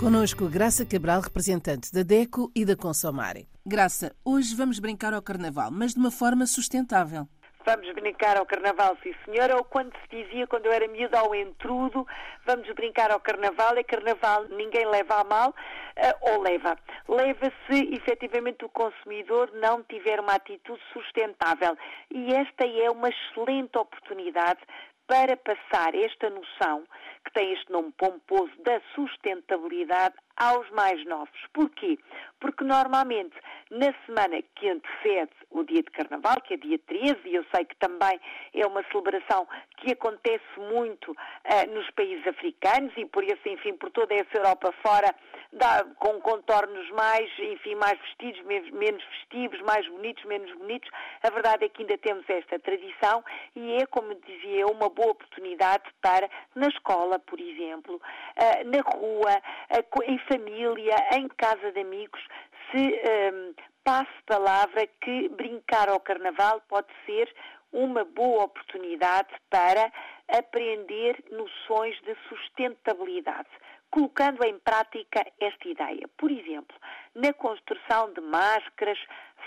Conosco Graça Cabral, representante da DECO e da Consomare. Graça, hoje vamos brincar ao Carnaval, mas de uma forma sustentável. Vamos brincar ao carnaval, sim senhora, ou quando se dizia, quando eu era miúda, ao entrudo, vamos brincar ao carnaval, é carnaval, ninguém leva a mal, uh, ou leva. Leva se efetivamente o consumidor não tiver uma atitude sustentável. E esta é uma excelente oportunidade para passar esta noção, que tem este nome pomposo, da sustentabilidade aos mais novos. Porquê? Porque normalmente na semana que antecede o dia de Carnaval, que é dia 13, e eu sei que também é uma celebração que acontece muito uh, nos países africanos e por isso, enfim, por toda essa Europa fora, dá, com contornos mais, enfim, mais vestidos, menos, menos festivos, mais bonitos, menos bonitos. A verdade é que ainda temos esta tradição e é, como dizia, uma boa oportunidade para, na escola, por exemplo, uh, na rua, uh, em família, em casa de amigos, se um, passe palavra que brincar ao carnaval pode ser uma boa oportunidade para aprender noções de sustentabilidade, colocando em prática esta ideia. Por exemplo, na construção de máscaras,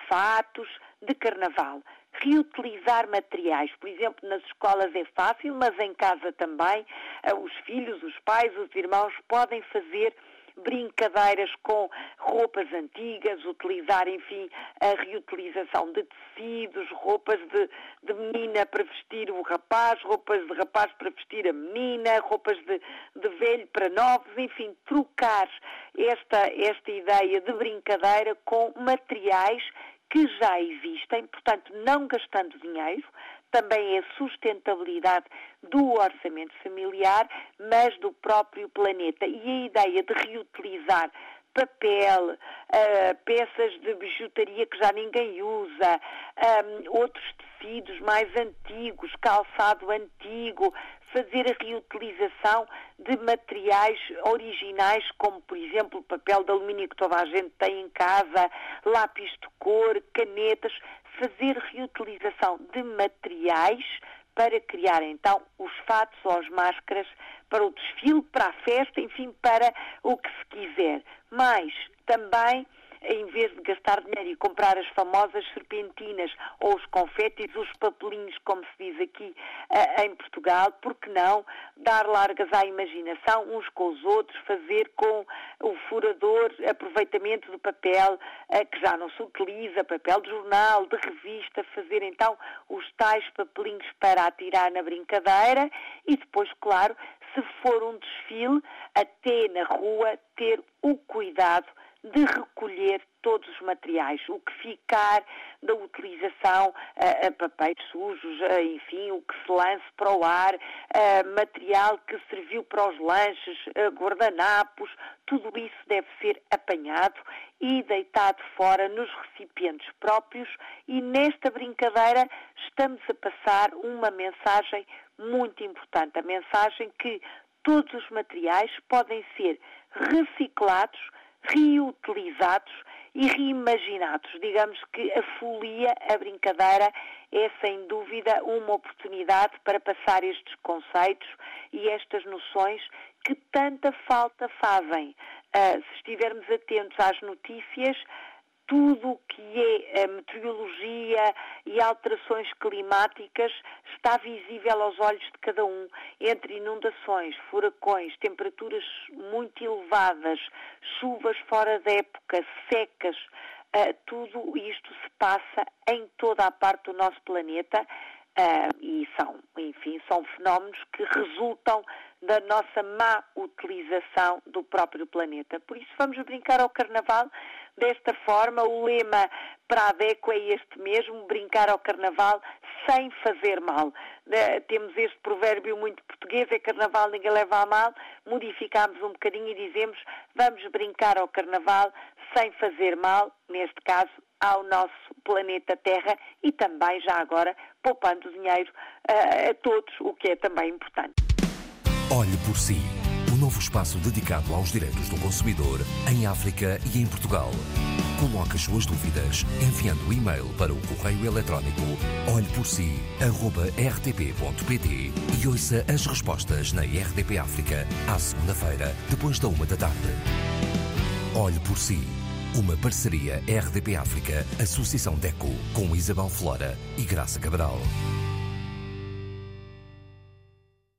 fatos de carnaval, reutilizar materiais. Por exemplo, nas escolas é fácil, mas em casa também. Eh, os filhos, os pais, os irmãos podem fazer brincadeiras com roupas antigas, utilizar, enfim, a reutilização de tecidos, roupas de, de menina para vestir o rapaz, roupas de rapaz para vestir a menina, roupas de, de velho para novos, enfim, trocar esta, esta ideia de brincadeira com materiais que já existem, portanto, não gastando dinheiro, também é sustentabilidade do orçamento familiar, mas do próprio planeta. E a ideia de reutilizar papel, uh, peças de bijutaria que já ninguém usa, um, outros tecidos mais antigos, calçado antigo, fazer a reutilização de materiais originais, como por exemplo o papel de alumínio que toda a gente tem em casa, lápis de cor, canetas, fazer reutilização de materiais para criar então os fatos ou as máscaras para o desfile, para a festa, enfim, para o que se quiser. Mas também em vez de gastar dinheiro e comprar as famosas serpentinas ou os confetes, os papelinhos, como se diz aqui em Portugal, por que não dar largas à imaginação uns com os outros, fazer com o furador aproveitamento do papel uh, que já não se utiliza, papel de jornal, de revista, fazer então os tais papelinhos para atirar na brincadeira e depois, claro, se for um desfile, até na rua, ter o cuidado de recolher todos os materiais, o que ficar da utilização a, a papéis sujos, a, enfim, o que se lance para o ar, a, material que serviu para os lanches, guardanapos, tudo isso deve ser apanhado e deitado fora nos recipientes próprios. E nesta brincadeira estamos a passar uma mensagem muito importante, a mensagem que todos os materiais podem ser reciclados reutilizados e reimaginados. Digamos que a folia, a brincadeira, é sem dúvida uma oportunidade para passar estes conceitos e estas noções que tanta falta fazem. Uh, se estivermos atentos às notícias, tudo o que é a meteorologia e alterações climáticas está visível aos olhos de cada um, entre inundações, furacões, temperaturas muito elevadas, chuvas fora da época, secas, uh, tudo isto se passa em toda a parte do nosso planeta Uh, e são, enfim, são fenómenos que resultam da nossa má utilização do próprio planeta. Por isso vamos brincar ao Carnaval desta forma. O lema para a DECO é este mesmo, brincar ao Carnaval sem fazer mal. Uh, temos este provérbio muito português, é Carnaval, ninguém leva a mal. Modificamos um bocadinho e dizemos vamos brincar ao Carnaval sem fazer mal, neste caso ao nosso planeta Terra e também, já agora, poupando dinheiro uh, a todos, o que é também importante. Olhe por si. Novo espaço dedicado aos direitos do consumidor em África e em Portugal. Coloque as suas dúvidas enviando o e-mail para o correio eletrónico olheporsi.rtp.pt e ouça as respostas na RDP África à segunda-feira, depois da uma da tarde. Olhe por si. Uma parceria RDP África, Associação DECO, com Isabel Flora e Graça Cabral.